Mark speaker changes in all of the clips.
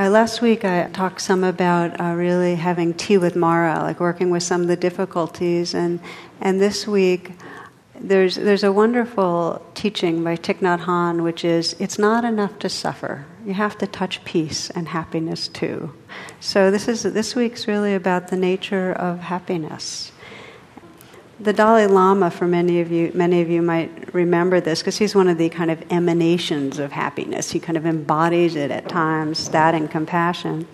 Speaker 1: Uh, last week I talked some about uh, really having tea with Mara, like working with some of the difficulties, and and this week there's there's a wonderful teaching by Thich Nhat Hanh, which is it's not enough to suffer. You have to touch peace and happiness too. So this is this week's really about the nature of happiness the Dalai Lama, for many of you, many of you might remember this because he's one of the kind of emanations of happiness. He kind of embodies it at times, that and compassion.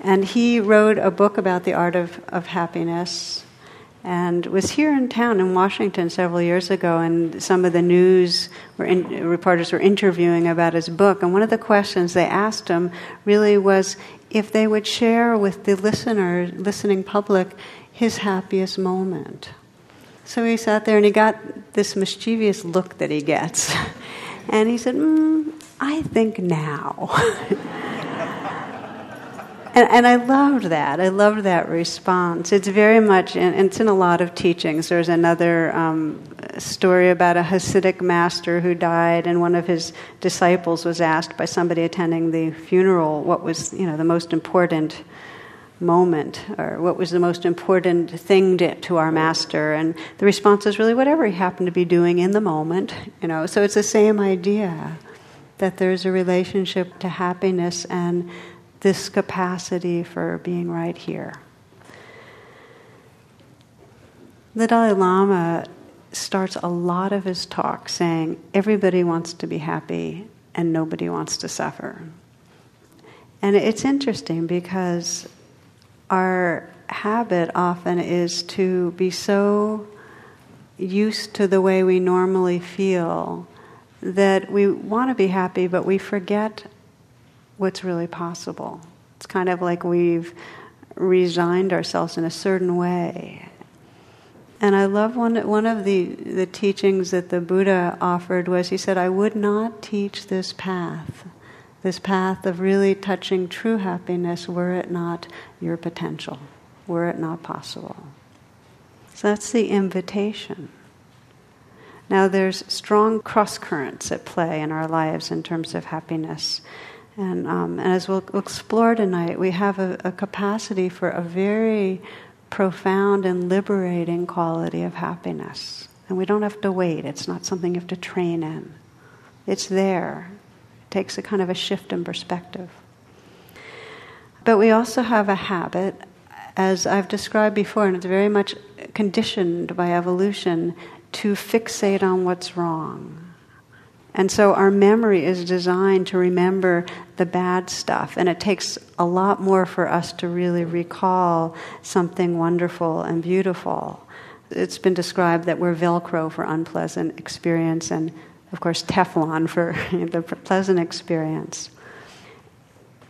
Speaker 1: And he wrote a book about the art of, of happiness and was here in town in Washington several years ago. And some of the news were in, reporters were interviewing about his book. And one of the questions they asked him really was if they would share with the listener, listening public, his happiest moment. So he sat there and he got this mischievous look that he gets. And he said, mm, I think now. and, and, I loved that. I loved that response. It's very much, and it's in a lot of teachings. There's another um, story about a Hasidic master who died, and one of his disciples was asked by somebody attending the funeral what was, you know, the most important moment or what was the most important thing to, to, our master. And the response is really whatever he happened to be doing in the moment you know. So it's the same idea that there's a relationship to happiness and this capacity for being right here. The dalai lama starts a lot of his talk saying everybody wants to be happy and nobody wants to suffer. And it's interesting because our habit often is to be so used to the way we normally feel that we want to be happy, but we forget what's really possible. It's kind of like we've resigned ourselves in a certain way. And I love one, one of the, the teachings that the Buddha offered was he said, I would not teach this path this path of really touching true happiness were it not your potential, were it not possible. So that's the invitation. Now, there's strong cross currents at play in our lives in terms of happiness. And, um, and as we'll explore tonight, we have a, a capacity for a very profound and liberating quality of happiness. And we don't have to wait, it's not something you have to train in. It's there takes a kind of a shift in perspective. But we also have a habit, as I've described before, and it's very much conditioned by evolution, to fixate on what's wrong. And so our memory is designed to remember the bad stuff, and it takes a lot more for us to really recall something wonderful and beautiful. It's been described that we're Velcro for unpleasant experience and of course, Teflon for the pleasant experience.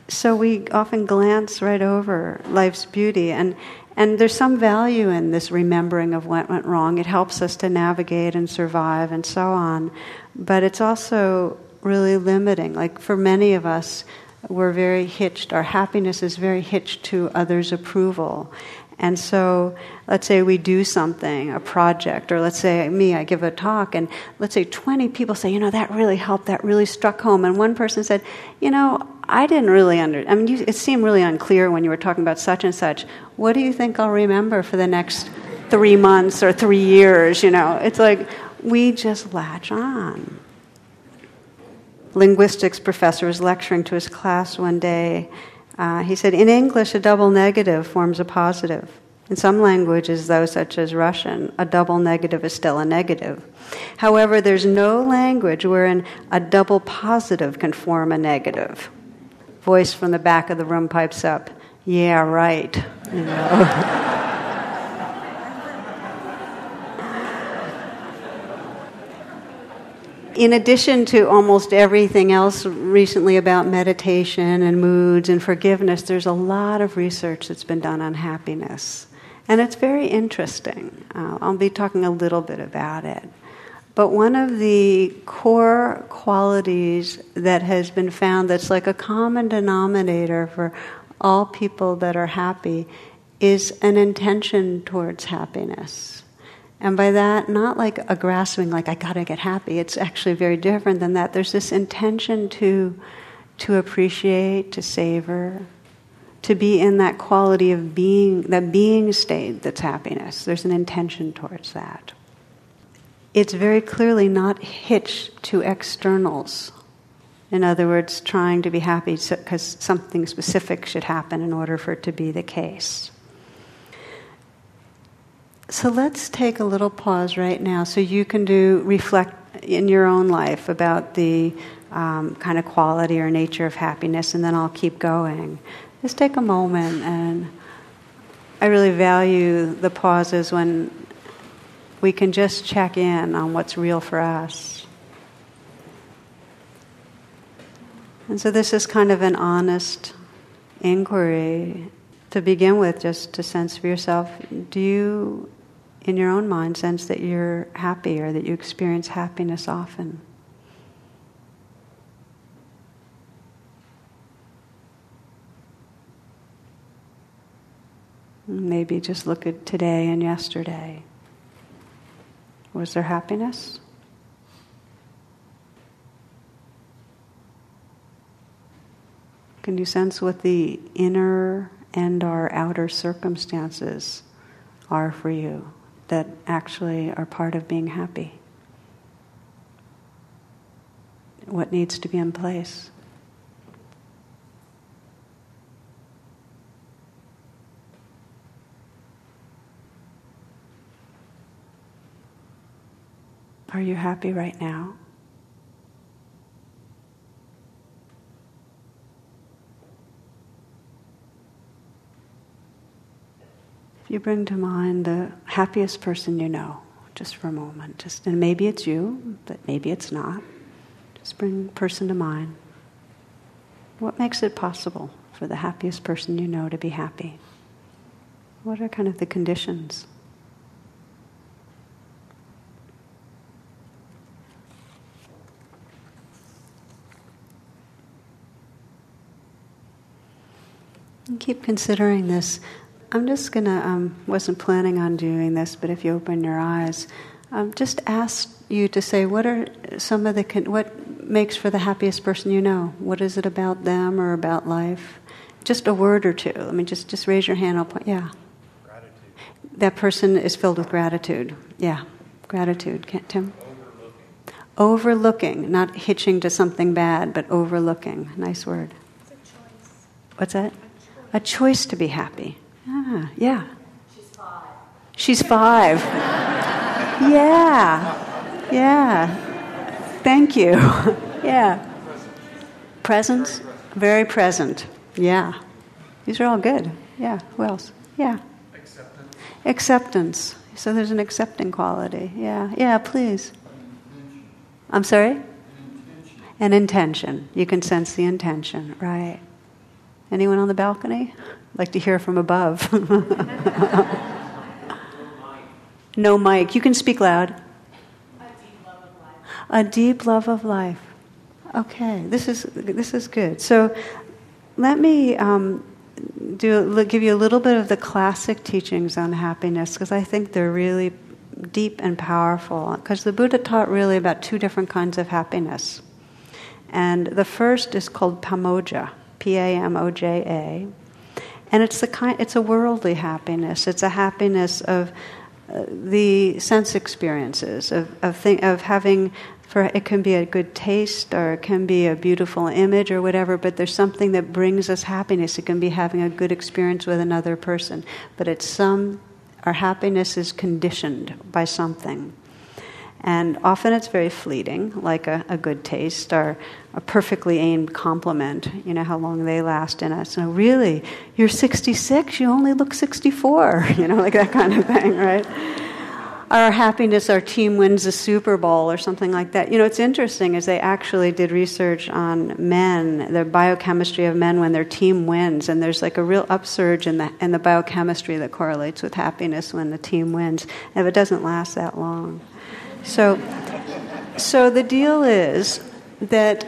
Speaker 1: So we often glance right over life's beauty, and, and there's some value in this remembering of what went wrong. It helps us to navigate and survive and so on. But it's also really limiting. Like for many of us, we're very hitched, our happiness is very hitched to others' approval. And so, let's say we do something, a project, or let's say me, I give a talk, and let's say 20 people say, you know, that really helped, that really struck home. And one person said, you know, I didn't really under, I mean, you, it seemed really unclear when you were talking about such and such. What do you think I'll remember for the next three months or three years? You know, it's like we just latch on. Linguistics professor was lecturing to his class one day uh, he said, in English, a double negative forms a positive. In some languages, though, such as Russian, a double negative is still a negative. However, there's no language wherein a double positive can form a negative. Voice from the back of the room pipes up, yeah, right. You know. in addition to almost everything else recently about meditation and moods and forgiveness, there's a lot of research that's been done on happiness. And it's very interesting. Uh, I'll be talking a little bit about it. But one of the core qualities that has been found that's like a common denominator for all people that are happy is an intention towards happiness. And by that, not like a grasping, like I gotta get happy. It's actually very different than that. There's this intention to to appreciate, to savor, to be in that quality of being, that being state that's happiness. There's an intention towards that. It's very clearly not hitched to externals. In other words, trying to be happy because something specific should happen in order for it to be the case. So let's take a little pause right now so you can do reflect in your own life about the um, kind of quality or nature of happiness, and then I'll keep going. Just take a moment, and I really value the pauses when we can just check in on what's real for us. And so, this is kind of an honest inquiry to begin with, just to sense for yourself do you, in your own mind, sense that you're happy or that you experience happiness often? Maybe just look at today and yesterday. Was there happiness? Can you sense what the inner and our outer circumstances are for you that actually are part of being happy? What needs to be in place? Are you happy right now? If you bring to mind the happiest person you know, just for a moment, just and maybe it's you, but maybe it's not. Just bring person to mind. What makes it possible for the happiest person you know to be happy? What are kind of the conditions? Keep considering this. I'm just gonna. Um, wasn't planning on doing this, but if you open your eyes, um, just ask you to say what are some of the con- what makes for the happiest person you know. What is it about them or about life? Just a word or two. I mean, just just raise your hand. I'll point. Yeah. Gratitude. That person is filled with gratitude. Yeah, gratitude. Can't, Tim. Overlooking. Overlooking, not hitching to something bad, but overlooking. Nice word. What's that? A choice to be happy. Ah, yeah.
Speaker 2: She's five.
Speaker 1: She's five. yeah. Yeah. Thank you. yeah. Presence. Very present. Yeah. These are all good. Yeah. Who else? Yeah.
Speaker 3: Acceptance.
Speaker 1: Acceptance. So there's an accepting quality. Yeah. Yeah, please. I'm sorry?
Speaker 3: An intention.
Speaker 1: An intention. You can sense the intention, right? Anyone on the balcony? Like to hear from above. no mic. You can speak loud.
Speaker 2: A deep love of life.
Speaker 1: A deep love of life. Okay, this is this is good. So, let me um, do give you a little bit of the classic teachings on happiness because I think they're really deep and powerful. Because the Buddha taught really about two different kinds of happiness, and the first is called pamoja. P A M O J A. And it's, the kind, it's a worldly happiness. It's a happiness of uh, the sense experiences, of, of, of having, for, it can be a good taste or it can be a beautiful image or whatever, but there's something that brings us happiness. It can be having a good experience with another person. But it's some, our happiness is conditioned by something. And often it's very fleeting, like a, a, good taste or a perfectly aimed compliment, you know, how long they last in us. No, really, you're 66, you only look 64, you know, like that kind of thing, right? Our happiness, our team wins the Super Bowl or something like that. You know, it's interesting is they actually did research on men, the biochemistry of men when their team wins, and there's like a real upsurge in the, in the biochemistry that correlates with happiness when the team wins, and it doesn't last that long. So, so the deal is that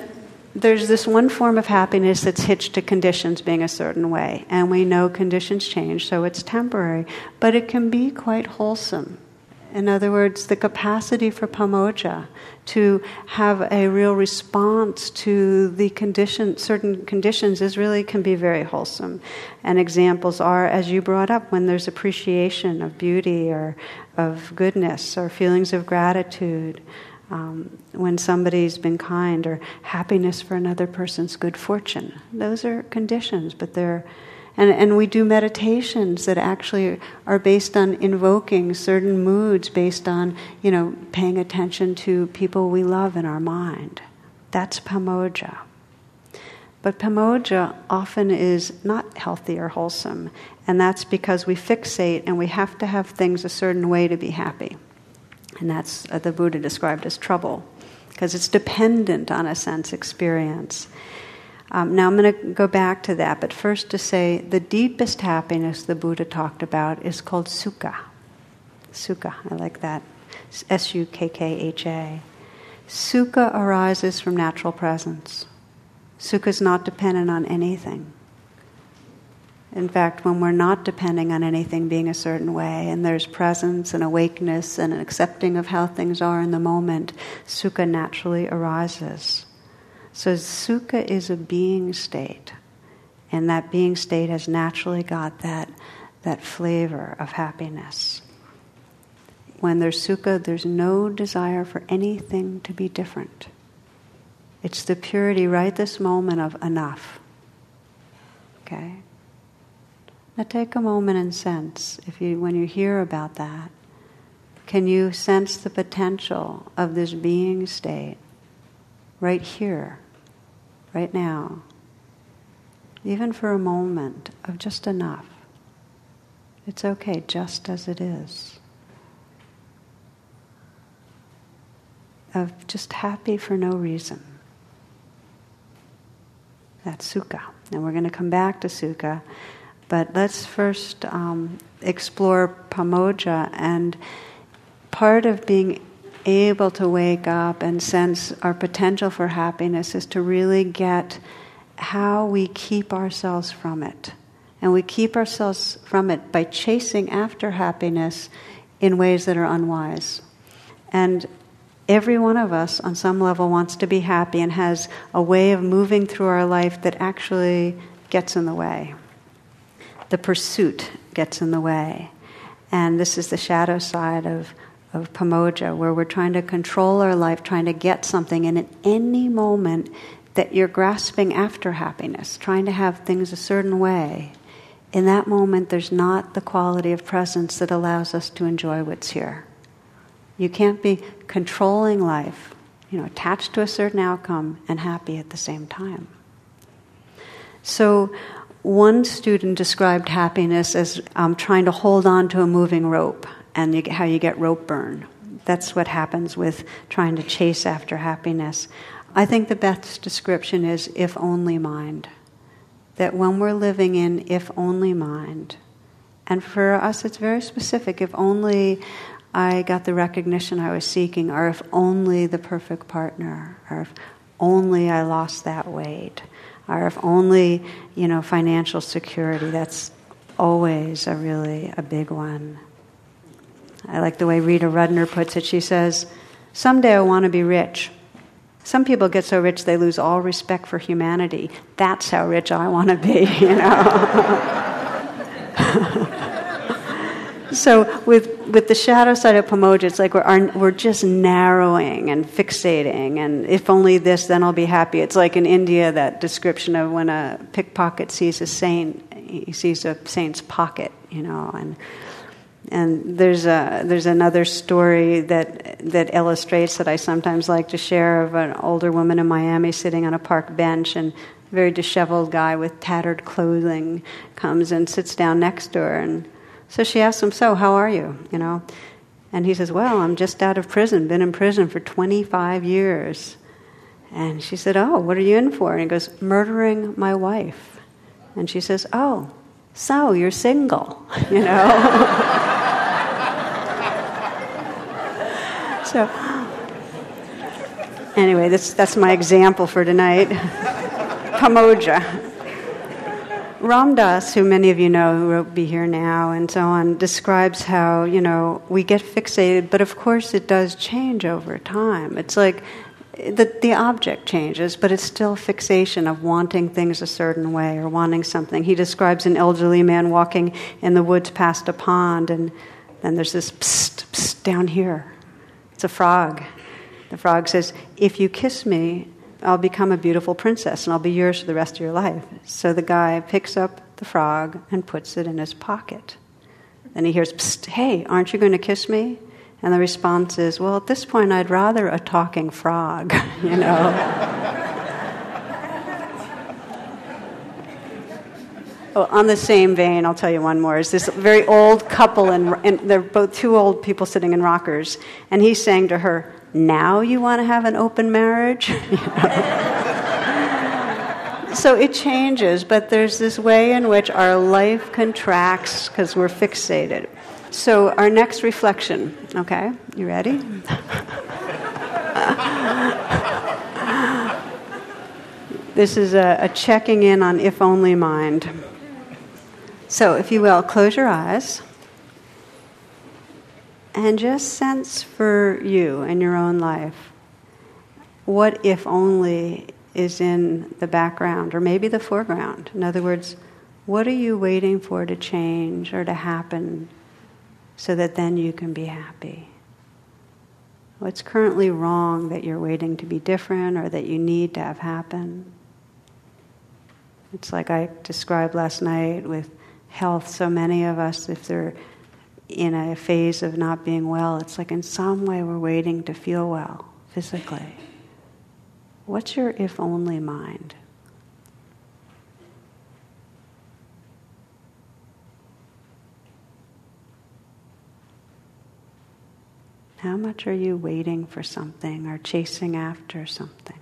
Speaker 1: there's this one form of happiness that's hitched to conditions being a certain way, and we know conditions change, so it's temporary, but it can be quite wholesome. In other words, the capacity for pamoja to have a real response to the condition, certain conditions is really can be very wholesome. And examples are, as you brought up, when there's appreciation of beauty or of goodness or feelings of gratitude. Um, when somebody's been kind or happiness for another person's good fortune. Those are conditions, but they're and, and we do meditations that actually are based on invoking certain moods, based on, you know, paying attention to people we love in our mind. That's pamoja. But pamoja often is not healthy or wholesome, and that's because we fixate and we have to have things a certain way to be happy. And that's uh, the Buddha described as trouble, because it's dependent on a sense experience. Um, now I'm going to go back to that, but first to say the deepest happiness the Buddha talked about is called sukha. Sukha, I like that. S U K K H A. Sukha arises from natural presence. Sukha is not dependent on anything. In fact, when we're not depending on anything being a certain way, and there's presence and awakeness and an accepting of how things are in the moment, sukha naturally arises. So, sukha is a being state, and that being state has naturally got that, that flavor of happiness. When there's sukha, there's no desire for anything to be different. It's the purity right this moment of enough. Okay? Now take a moment and sense if you when you hear about that, can you sense the potential of this being state right here, right now, even for a moment of just enough. It's okay just as it is. Of just happy for no reason. That's sukha. And we're going to come back to sukha, but let's first um, explore pamoja. And part of being able to wake up and sense our potential for happiness is to really get how we keep ourselves from it. And we keep ourselves from it by chasing after happiness in ways that are unwise. And every one of us, on some level, wants to be happy and has a way of moving through our life that actually gets in the way. The pursuit gets in the way. And this is the shadow side of of pamoja, where we're trying to control our life, trying to get something, and at any moment that you're grasping after happiness, trying to have things a certain way, in that moment there's not the quality of presence that allows us to enjoy what's here. You can't be controlling life, you know, attached to a certain outcome and happy at the same time. So, one student described happiness as um, trying to hold on to a moving rope and you, how you get rope burn. That's what happens with trying to chase after happiness. I think the best description is if only mind. That when we're living in if only mind, and for us it's very specific, if only I got the recognition I was seeking, or if only the perfect partner, or if only I lost that weight, or if only, you know, financial security. That's always a really a big one. I like the way Rita Rudner puts it. She says, Someday I want to be rich. Some people get so rich they lose all respect for humanity. That's how rich I want to be, you know. so with with the shadow side of pamoja, it's like we're we're just narrowing and fixating, and if only this, then I'll be happy. It's like in India that description of when a pickpocket sees a saint, he sees a saint's pocket, you know, and and there's a there's another story that that illustrates that I sometimes like to share of an older woman in Miami sitting on a park bench and a very disheveled guy with tattered clothing comes and sits down next to her and so she asks him, "So, how are you?" You know, and he says, "Well, I'm just out of prison. Been in prison for 25 years." And she said, "Oh, what are you in for?" And he goes, "Murdering my wife." And she says, "Oh, so you're single?" You know. So, anyway, that's, that's my example for tonight. Pamoja. Ram Dass, who many of you know, who Be Here Now and so on, describes how, you know, we get fixated, but of course it does change over time. It's like the, the object changes, but it's still fixation of wanting things a certain way or wanting something. He describes an elderly man walking in the woods past a pond, and then there's this psst, psst down here. It's a frog. The frog says, If you kiss me, I'll become a beautiful princess and I'll be yours for the rest of your life. So the guy picks up the frog and puts it in his pocket. Then he hears, Psst, hey, aren't you going to kiss me? And the response is, well, at this point, I'd rather a talking frog, you know? Oh, on the same vein, I'll tell you one more. Is this very old couple, and, and they're both two old people sitting in rockers, and he's saying to her, now you want to have an open marriage? so it changes, but there's this way in which our life contracts because we're fixated. So, our next reflection, okay? You ready? this is a, a checking in on if only mind. So, if you will, close your eyes. And just sense for you in your own life what if only is in the background or maybe the foreground. In other words, what are you waiting for to change or to happen so that then you can be happy? What's currently wrong that you're waiting to be different or that you need to have happen? It's like I described last night with health. So many of us, if they're in a phase of not being well, it's like in some way we're waiting to feel well physically. What's your if only mind? How much are you waiting for something or chasing after something?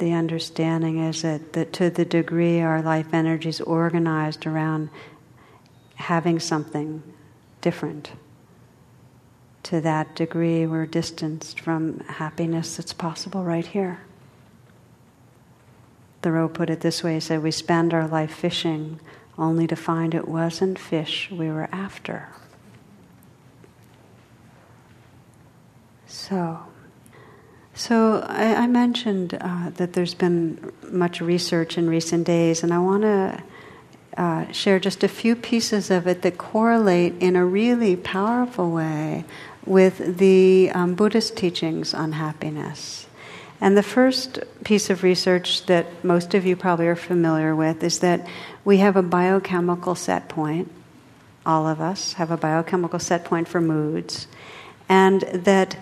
Speaker 1: The understanding is that, that to the degree our life energy is organized around having something different, to that degree we're distanced from happiness that's possible right here. Thoreau put it this way he said, We spend our life fishing only to find it wasn't fish we were after. So, so I, I mentioned uh, that there's been much research in recent days, and I want to uh, share just a few pieces of it that correlate in a really powerful way with the um, Buddhist teachings on happiness. And the first piece of research that most of you probably are familiar with is that we have a biochemical set point. All of us have a biochemical set point for moods. And that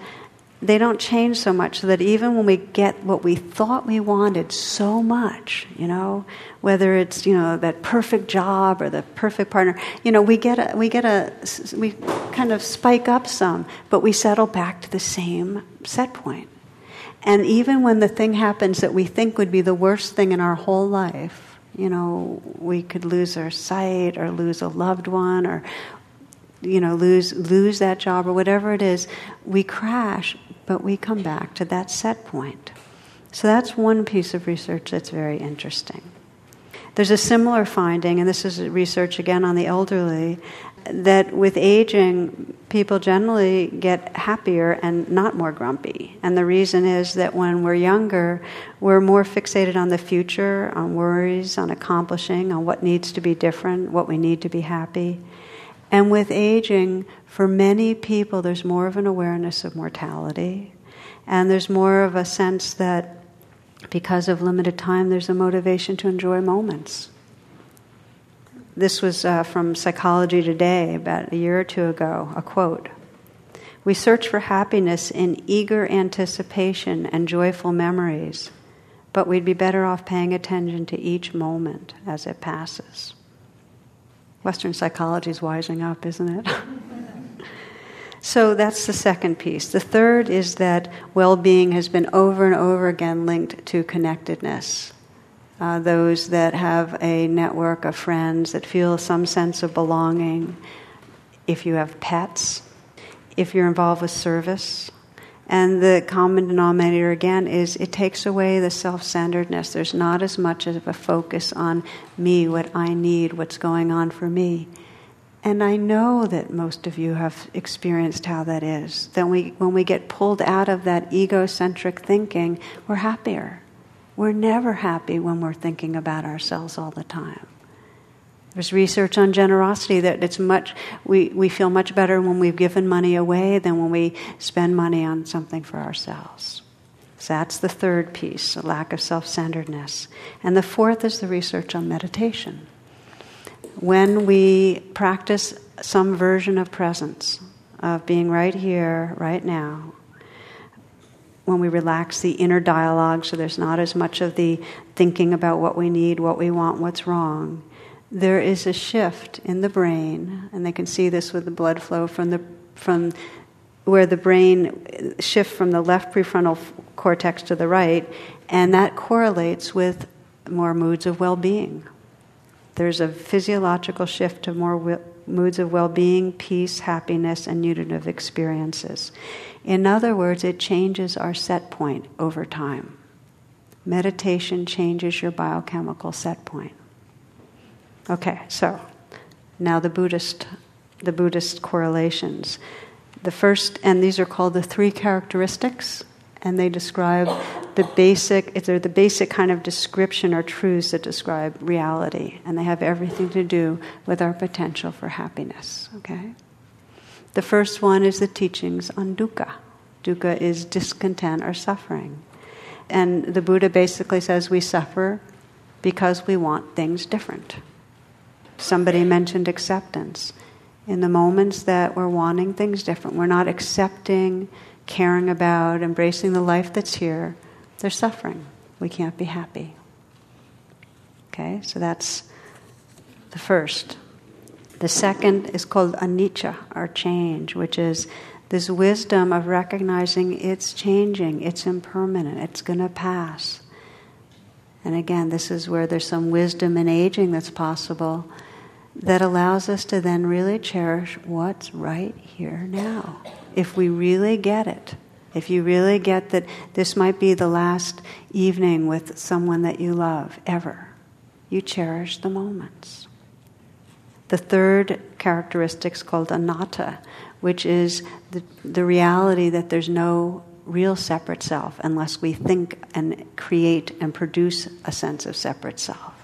Speaker 1: they don't change so much so that even when we get what we thought we wanted so much, you know, whether it's, you know, that perfect job or the perfect partner, you know, we get a, we get a, we kind of spike up some, but we settle back to the same set point. And even when the thing happens that we think would be the worst thing in our whole life, you know, we could lose our sight or lose a loved one or you know lose lose that job or whatever it is we crash but we come back to that set point. So that's one piece of research that's very interesting. There's a similar finding, and this is research again on the elderly, that with aging, people generally get happier and not more grumpy. And the reason is that when we're younger, we're more fixated on the future, on worries, on accomplishing, on what needs to be different, what we need to be happy. And with aging, for many people, there's more of an awareness of mortality, and there's more of a sense that because of limited time, there's a motivation to enjoy moments. This was uh, from Psychology Today about a year or two ago, a quote. We search for happiness in eager anticipation and joyful memories, but we'd be better off paying attention to each moment as it passes. Western psychology is wising up, isn't it? So that's the second piece. The third is that well being has been over and over again linked to connectedness. Uh, those that have a network of friends that feel some sense of belonging, if you have pets, if you're involved with service. And the common denominator again is it takes away the self centeredness. There's not as much of a focus on me, what I need, what's going on for me. And I know that most of you have experienced how that is. That we, when we get pulled out of that egocentric thinking, we're happier. We're never happy when we're thinking about ourselves all the time. There's research on generosity that it's much we, we feel much better when we've given money away than when we spend money on something for ourselves. So that's the third piece, a lack of self-centeredness. And the fourth is the research on meditation. When we practice some version of presence, of being right here, right now, when we relax the inner dialogue so there's not as much of the thinking about what we need, what we want, what's wrong, there is a shift in the brain, and they can see this with the blood flow from the from where the brain shift from the left prefrontal cortex to the right, and that correlates with more moods of well-being. There's a physiological shift to more moods of well-being, peace, happiness, and nutritive experiences. In other words, it changes our set point over time. Meditation changes your biochemical set point. Okay, so now the Buddhist, the Buddhist correlations. The first, and these are called the three characteristics, and they describe the basic. They're the basic kind of description or truths that describe reality, and they have everything to do with our potential for happiness. Okay. The first one is the teachings on dukkha. Dukkha is discontent or suffering. And the Buddha basically says we suffer because we want things different. Somebody mentioned acceptance. In the moments that we're wanting things different, we're not accepting, caring about, embracing the life that's here, there's suffering. We can't be happy. Okay, so that's the first. The second is called anicca, or change, which is this wisdom of recognizing it's changing, it's impermanent, it's going to pass. And again, this is where there's some wisdom in aging that's possible that allows us to then really cherish what's right here now. If we really get it, if you really get that this might be the last evening with someone that you love ever, you cherish the moments. The third characteristic is called anatta, which is the, the reality that there's no real separate self unless we think and create and produce a sense of separate self.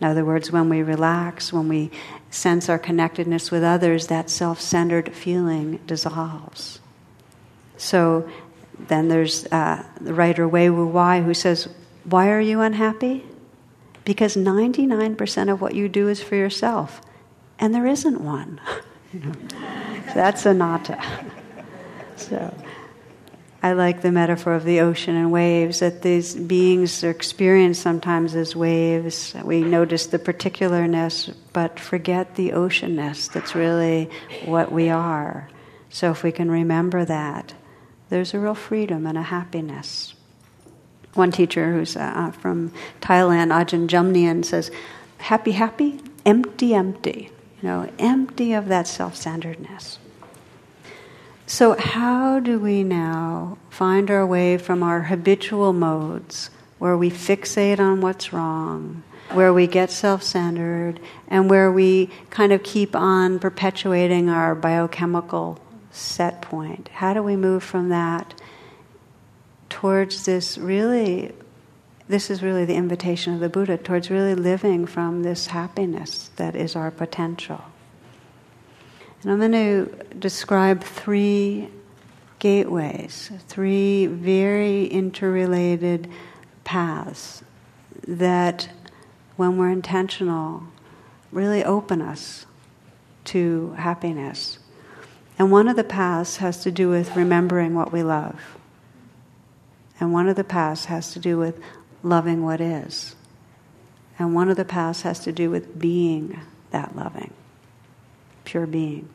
Speaker 1: In other words, when we relax, when we sense our connectedness with others, that self centered feeling dissolves. So then there's uh, the writer Wei Wu Wai who says, Why are you unhappy? Because 99% of what you do is for yourself, and there isn't one. That's anatta. so. I like the metaphor of the ocean and waves, that these beings are experienced sometimes as waves. We notice the particularness, but forget the oceanness that's really what we are. So if we can remember that, there's a real freedom and a happiness. One teacher who's uh, from Thailand, Ajahn Jumnian, says, happy, happy, empty, empty. You know, empty of that self-centeredness. So, how do we now find our way from our habitual modes where we fixate on what's wrong, where we get self centered, and where we kind of keep on perpetuating our biochemical set point? How do we move from that towards this really? This is really the invitation of the Buddha towards really living from this happiness that is our potential. And I'm going to describe three gateways, three very interrelated paths that, when we're intentional, really open us to happiness. And one of the paths has to do with remembering what we love. And one of the paths has to do with loving what is. And one of the paths has to do with being that loving pure being.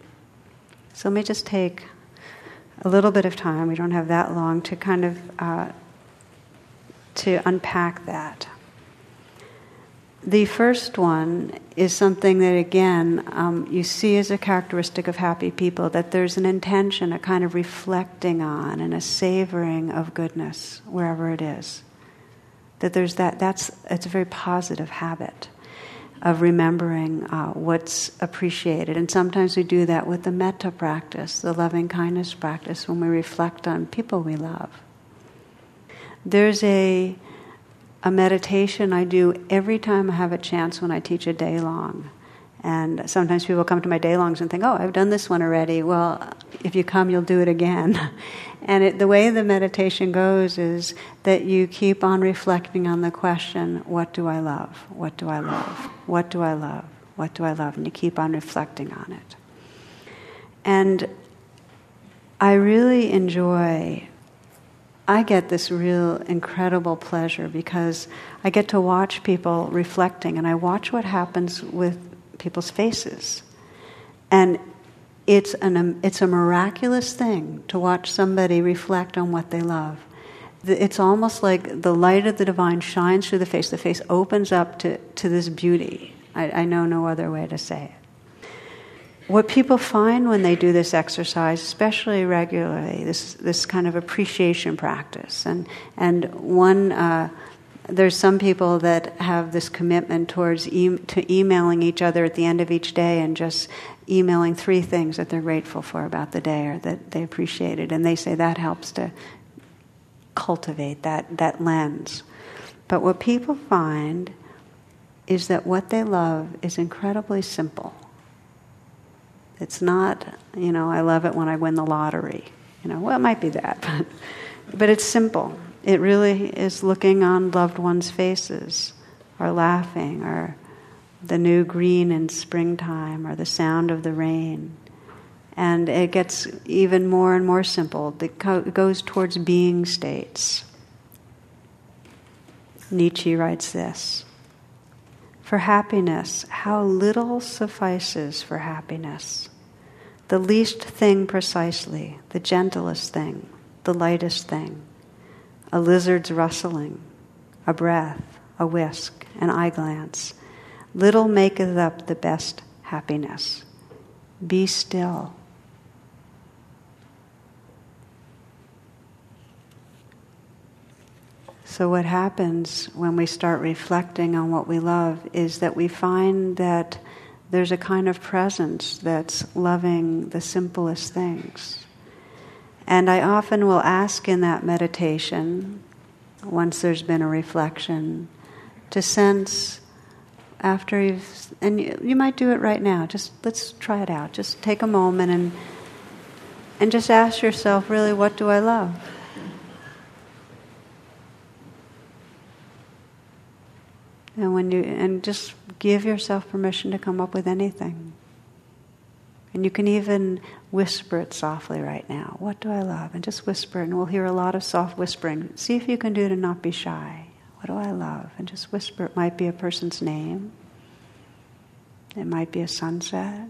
Speaker 1: So let me just take a little bit of time, we don't have that long, to kind of uh, to unpack that. The first one is something that, again, um, you see as a characteristic of happy people that there's an intention, a kind of reflecting on, and a savoring of goodness wherever it is. That there's that, that's, it's a very positive habit of remembering uh, what's appreciated. And sometimes we do that with the metta practice, the loving kindness practice, when we reflect on people we love. There's a, a meditation I do every time I have a chance when I teach a day long. And sometimes people come to my day longs and think, oh, I've done this one already. Well, if you come, you'll do it again. and it, the way the meditation goes is that you keep on reflecting on the question, what do I love? What do I love? What do I love? What do I love? And you keep on reflecting on it. And I really enjoy I get this real incredible pleasure because I get to watch people reflecting and I watch what happens with people's faces. And it's, an, um, it's a miraculous thing to watch somebody reflect on what they love. It's almost like the light of the divine shines through the face. The face opens up to, to this beauty. I, I know no other way to say it. What people find when they do this exercise, especially regularly, this, this kind of appreciation practice, and, and one uh, there's some people that have this commitment towards e- to emailing each other at the end of each day and just emailing three things that they're grateful for about the day or that they appreciated, and they say that helps to cultivate that that lens. But what people find is that what they love is incredibly simple. It's not, you know, I love it when I win the lottery. You know, well, it might be that, but, but it's simple. It really is looking on loved ones' faces, or laughing, or the new green in springtime, or the sound of the rain. And it gets even more and more simple. It goes towards being states. Nietzsche writes this For happiness, how little suffices for happiness. The least thing precisely, the gentlest thing, the lightest thing a lizard's rustling, a breath, a whisk, an eye glance. Little maketh up the best happiness. Be still. So, what happens when we start reflecting on what we love is that we find that there's a kind of presence that's loving the simplest things. And I often will ask in that meditation, once there's been a reflection, to sense after you've, and you, you might do it right now, just let's try it out. Just take a moment and, and just ask yourself, really, what do I love? And when you and just give yourself permission to come up with anything. And you can even whisper it softly right now. What do I love? And just whisper, and we'll hear a lot of soft whispering. See if you can do it and not be shy. What do I love? And just whisper. It might be a person's name, it might be a sunset,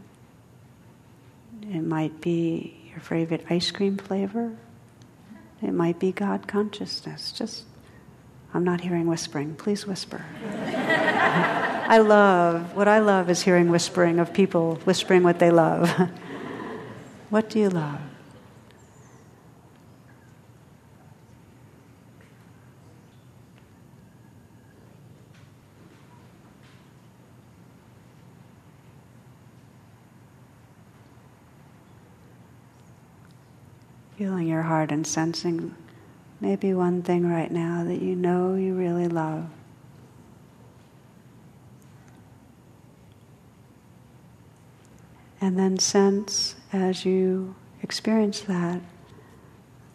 Speaker 1: it might be your favorite ice cream flavor, it might be God consciousness. Just, I'm not hearing whispering. Please whisper. I love, what I love is hearing whispering of people whispering what they love. what do you love? Feeling your heart and sensing maybe one thing right now that you know you really love. And then sense as you experience that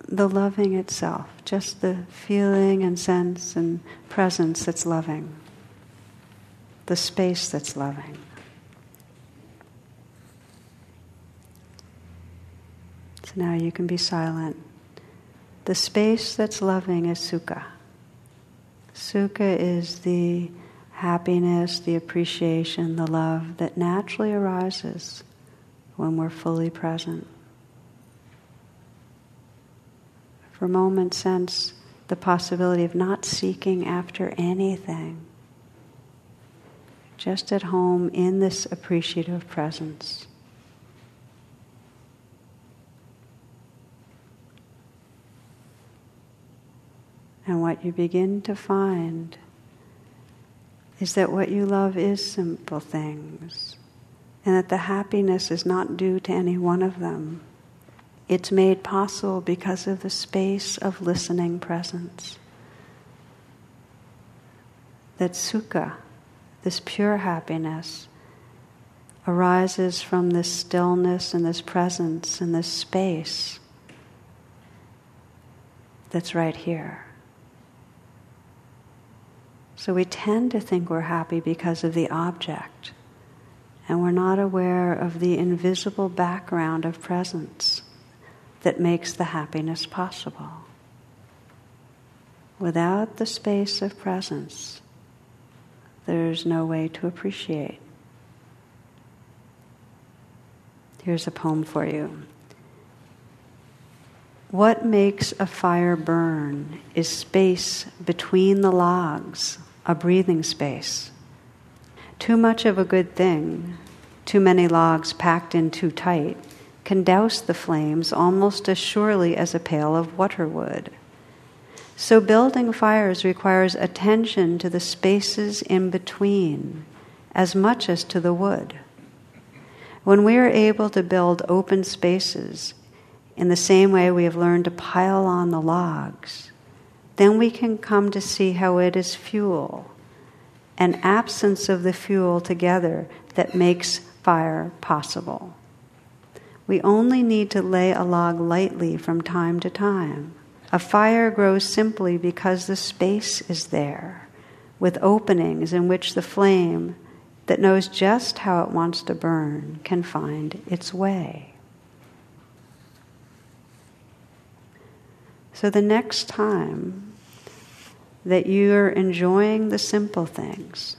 Speaker 1: the loving itself, just the feeling and sense and presence that's loving, the space that's loving. So now you can be silent. The space that's loving is sukha. Sukha is the happiness, the appreciation, the love that naturally arises when we're fully present. For a moment, sense the possibility of not seeking after anything. Just at home in this appreciative presence. And what you begin to find is that what you love is simple things, and that the happiness is not due to any one of them. It's made possible because of the space of listening presence. That sukha, this pure happiness, arises from this stillness and this presence and this space that's right here. So we tend to think we're happy because of the object, and we're not aware of the invisible background of presence that makes the happiness possible. Without the space of presence, there's no way to appreciate. Here's a poem for you. What makes a fire burn is space between the logs a breathing space. Too much of a good thing, too many logs packed in too tight, can douse the flames almost as surely as a pail of water would. So, building fires requires attention to the spaces in between as much as to the wood. When we are able to build open spaces in the same way we have learned to pile on the logs, then we can come to see how it is fuel, an absence of the fuel together that makes fire possible. We only need to lay a log lightly from time to time. A fire grows simply because the space is there, with openings in which the flame that knows just how it wants to burn can find its way. So the next time that you're enjoying the simple things,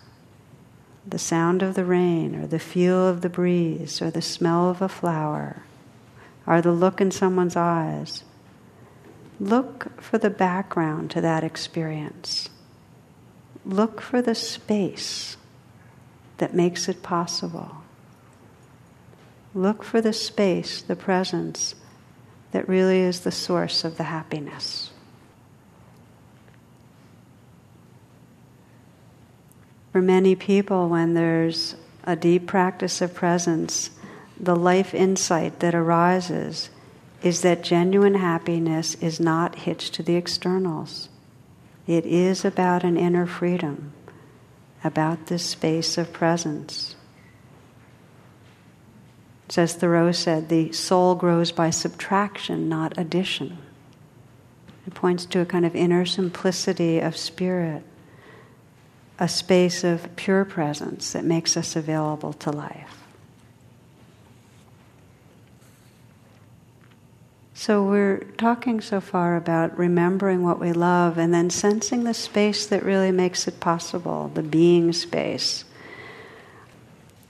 Speaker 1: the sound of the rain, or the feel of the breeze, or the smell of a flower, or the look in someone's eyes, look for the background to that experience. Look for the space that makes it possible. Look for the space, the presence that really is the source of the happiness. For many people, when there's a deep practice of presence, the life insight that arises is that genuine happiness is not hitched to the externals. It is about an inner freedom, about this space of presence. As Thoreau said, the soul grows by subtraction, not addition. It points to a kind of inner simplicity of spirit, a space of pure presence that makes us available to life. So, we're talking so far about remembering what we love and then sensing the space that really makes it possible, the being space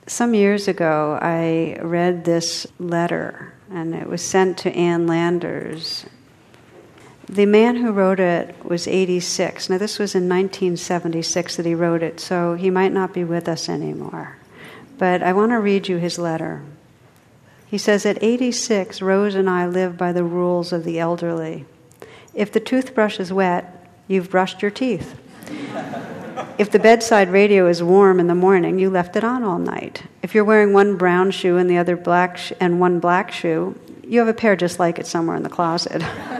Speaker 1: some years ago, I read this letter, and it was sent to Ann Landers. The man who wrote it was 86. Now, this was in 1976 that he wrote it, so he might not be with us anymore. But I want to read you his letter. He says, At 86, Rose and I live by the rules of the elderly. If the toothbrush is wet, you've brushed your teeth. If the bedside radio is warm in the morning, you left it on all night. If you're wearing one brown shoe and the other black sh- and one black shoe, you have a pair just like it somewhere in the closet.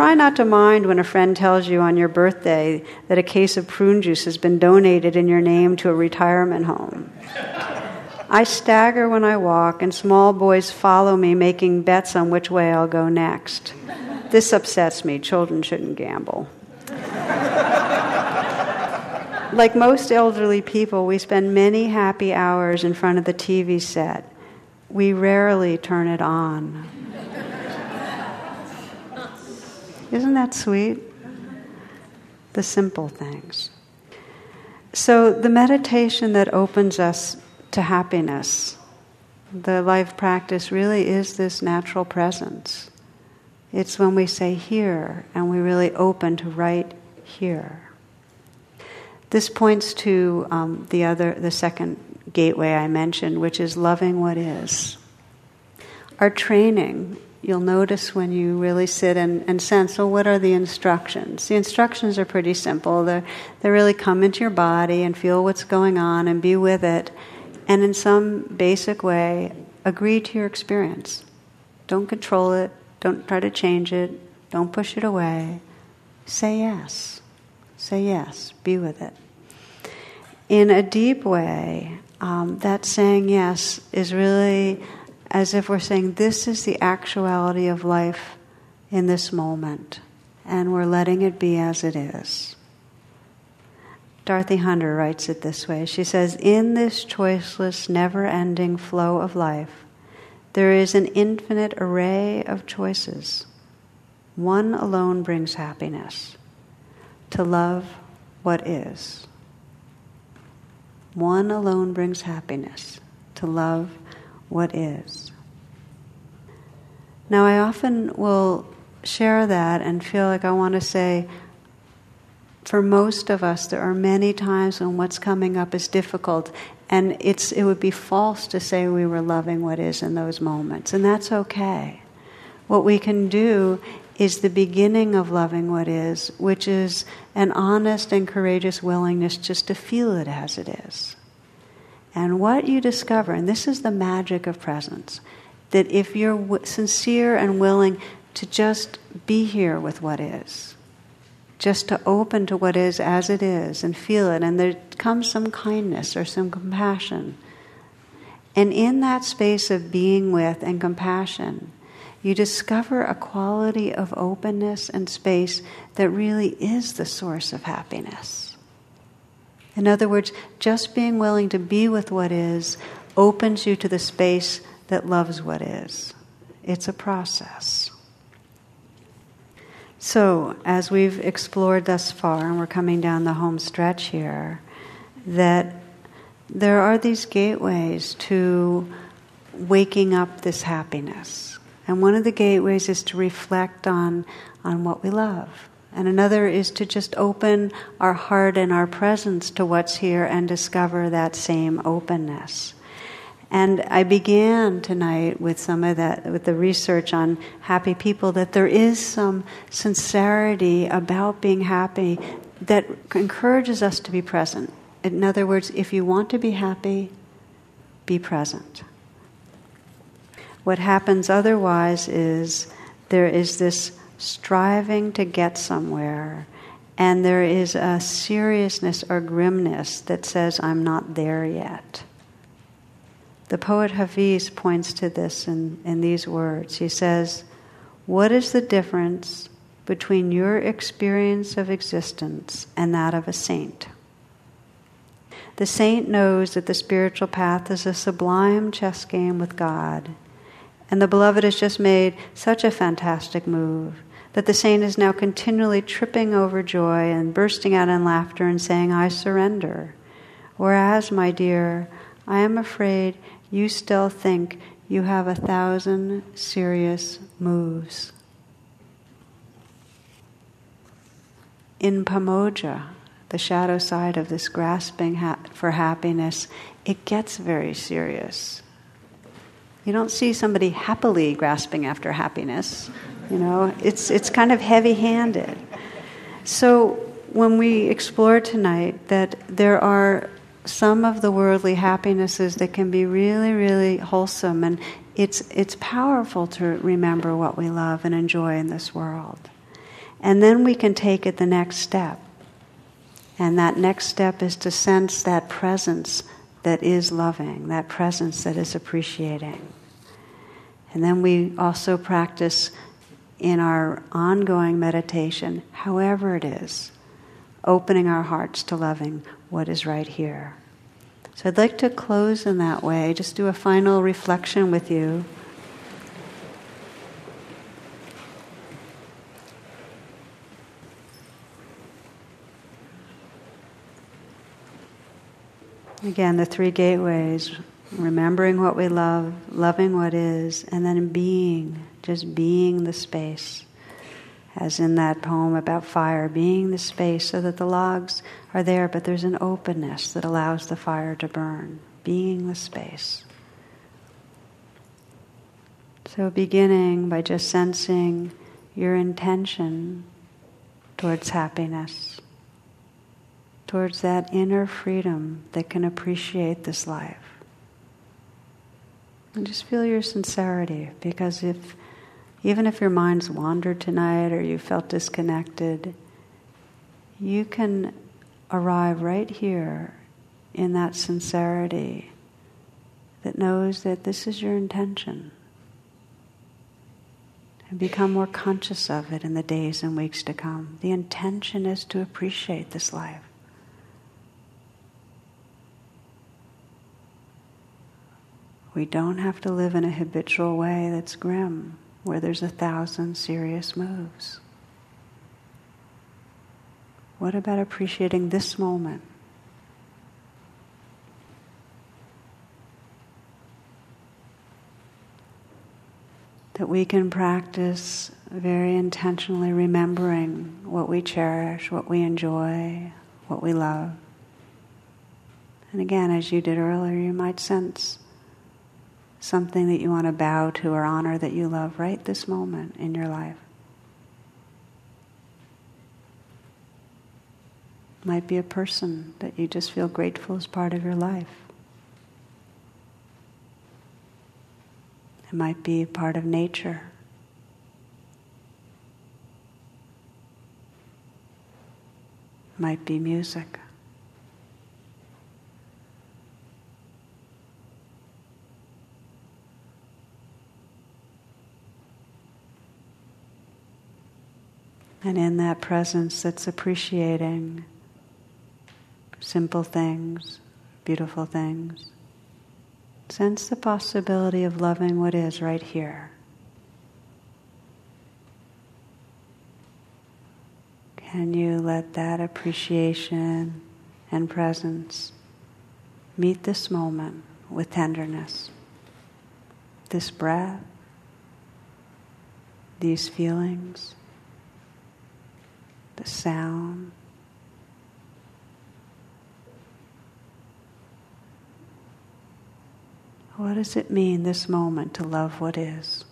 Speaker 1: Try not to mind when a friend tells you on your birthday that a case of prune juice has been donated in your name to a retirement home. I stagger when I walk, and small boys follow me, making bets on which way I'll go next. This upsets me. Children shouldn't gamble like most elderly people, we spend many happy hours in front of the TV set. We rarely turn it on. Isn't that sweet? The simple things. So, the meditation that opens us to happiness, the life practice really is this natural presence It's when we say here and we really open to right here. This points to um, the other, the second gateway I mentioned, which is loving what is. Our training, you'll notice when you really sit and, and sense, well, what are the instructions? The instructions are pretty simple. They're, they really come into your body and feel what's going on and be with it, and in some basic way, agree to your experience. Don't control it, don't try to change it, don't push it away. Say yes. Say yes. Be with it. In a deep way, um, that saying yes is really as if we're saying, This is the actuality of life in this moment, and we're letting it be as it is. Dorothy Hunter writes it this way She says, In this choiceless, never ending flow of life, there is an infinite array of choices. One alone brings happiness to love what is. One alone brings happiness to love what is. Now, I often will share that and feel like I want to say, for most of us, there are many times when what's coming up is difficult, and it's, it would be false to say we were loving what is in those moments, and that's okay. What we can do is the beginning of loving what is, which is an honest and courageous willingness just to feel it as it is. And what you discover, and this is the magic of presence, that if you're w- sincere and willing to just be here with what is, just to open to what is as it is and feel it, and there comes some kindness or some compassion. And in that space of being with and compassion, you discover a quality of openness and space that really is the source of happiness. In other words, just being willing to be with what is opens you to the space that loves what is. It's a process. So, as we've explored thus far, and we're coming down the home stretch here, that there are these gateways to waking up this happiness. And one of the gateways is to reflect on, on what we love. And another is to just open our heart and our presence to what's here and discover that same openness. And I began tonight with some of that, with the research on happy people, that there is some sincerity about being happy that encourages us to be present. In other words, if you want to be happy, be present. What happens otherwise is there is this striving to get somewhere, and there is a seriousness or grimness that says, I'm not there yet. The poet Hafiz points to this in, in these words. He says, What is the difference between your experience of existence and that of a saint? The saint knows that the spiritual path is a sublime chess game with God and the beloved has just made such a fantastic move that the saint is now continually tripping over joy and bursting out in laughter and saying, I surrender. Whereas, my dear, I am afraid you still think you have a thousand serious moves. In Pamoja, the shadow side of this grasping ha- for happiness, it gets very serious. You don't see somebody happily grasping after happiness. You know, it's, it's kind of heavy handed. So when we explore tonight that there are some of the worldly happinesses that can be really, really wholesome, and it's, it's powerful to remember what we love and enjoy in this world. And then we can take it the next step. And that next step is to sense that presence that is loving, that presence that is appreciating. And then we also practice in our ongoing meditation, however it is, opening our hearts to loving what is right here. So I'd like to close in that way, just do a final reflection with you. Again, the three gateways remembering what we love, loving what is, and then being just being the space. As in that poem about fire, being the space so that the logs are there, but there's an openness that allows the fire to burn. Being the space. So, beginning by just sensing your intention towards happiness, towards that inner freedom that can appreciate this life. And just feel your sincerity because if even if your mind's wandered tonight or you felt disconnected, you can arrive right here in that sincerity that knows that this is your intention. And become more conscious of it in the days and weeks to come. The intention is to appreciate this life. We don't have to live in a habitual way that's grim, where there's a thousand serious moves. What about appreciating this moment? That we can practice very intentionally remembering what we cherish, what we enjoy, what we love. And again, as you did earlier, you might sense something that you want to bow to or honor that you love right this moment in your life. Might be a person that you just feel grateful is part of your life. It might be a part of nature. It might be music. And in that presence that's appreciating simple things, beautiful things, sense the possibility of loving what is right here. Can you let that appreciation and presence meet this moment with tenderness? This breath, these feelings the sound. What does it mean this moment to love what is?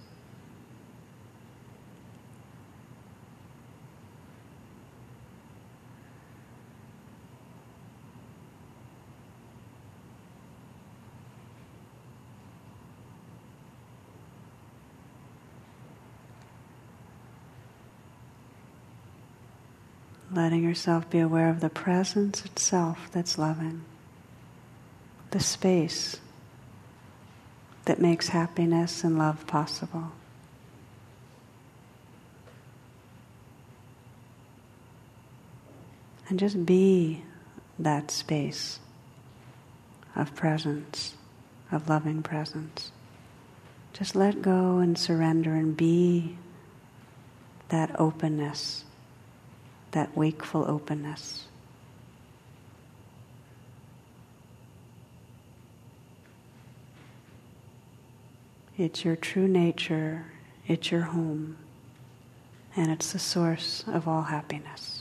Speaker 1: Letting yourself be aware of the presence itself that's loving, the space that makes happiness and love possible. And just be that space of presence, of loving presence. Just let go and surrender and be that openness that wakeful openness. It's your true nature, it's your home, and it's the source of all happiness.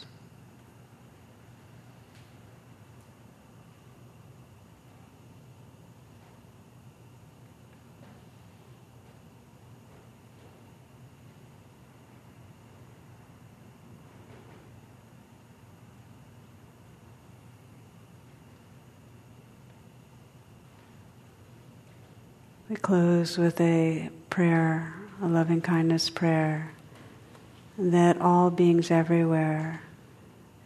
Speaker 1: We close with a prayer, a loving kindness prayer, that all beings everywhere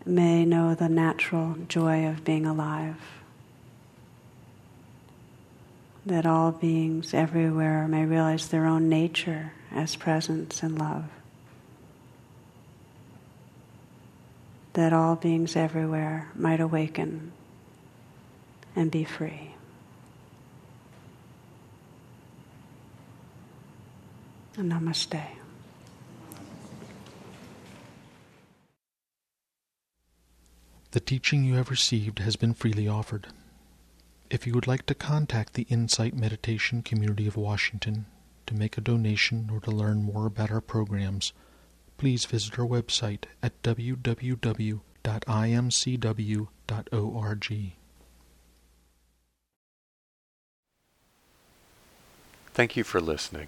Speaker 1: may know the natural joy of being alive. That all beings everywhere may realize their own nature as presence and love. That all beings everywhere might awaken and be free. Namaste.
Speaker 4: The teaching you have received has been freely offered. If you would like to contact the Insight Meditation Community of Washington, To make a donation or to learn more about our programs, please visit our website at www.imcw.org.
Speaker 5: Thank you for listening.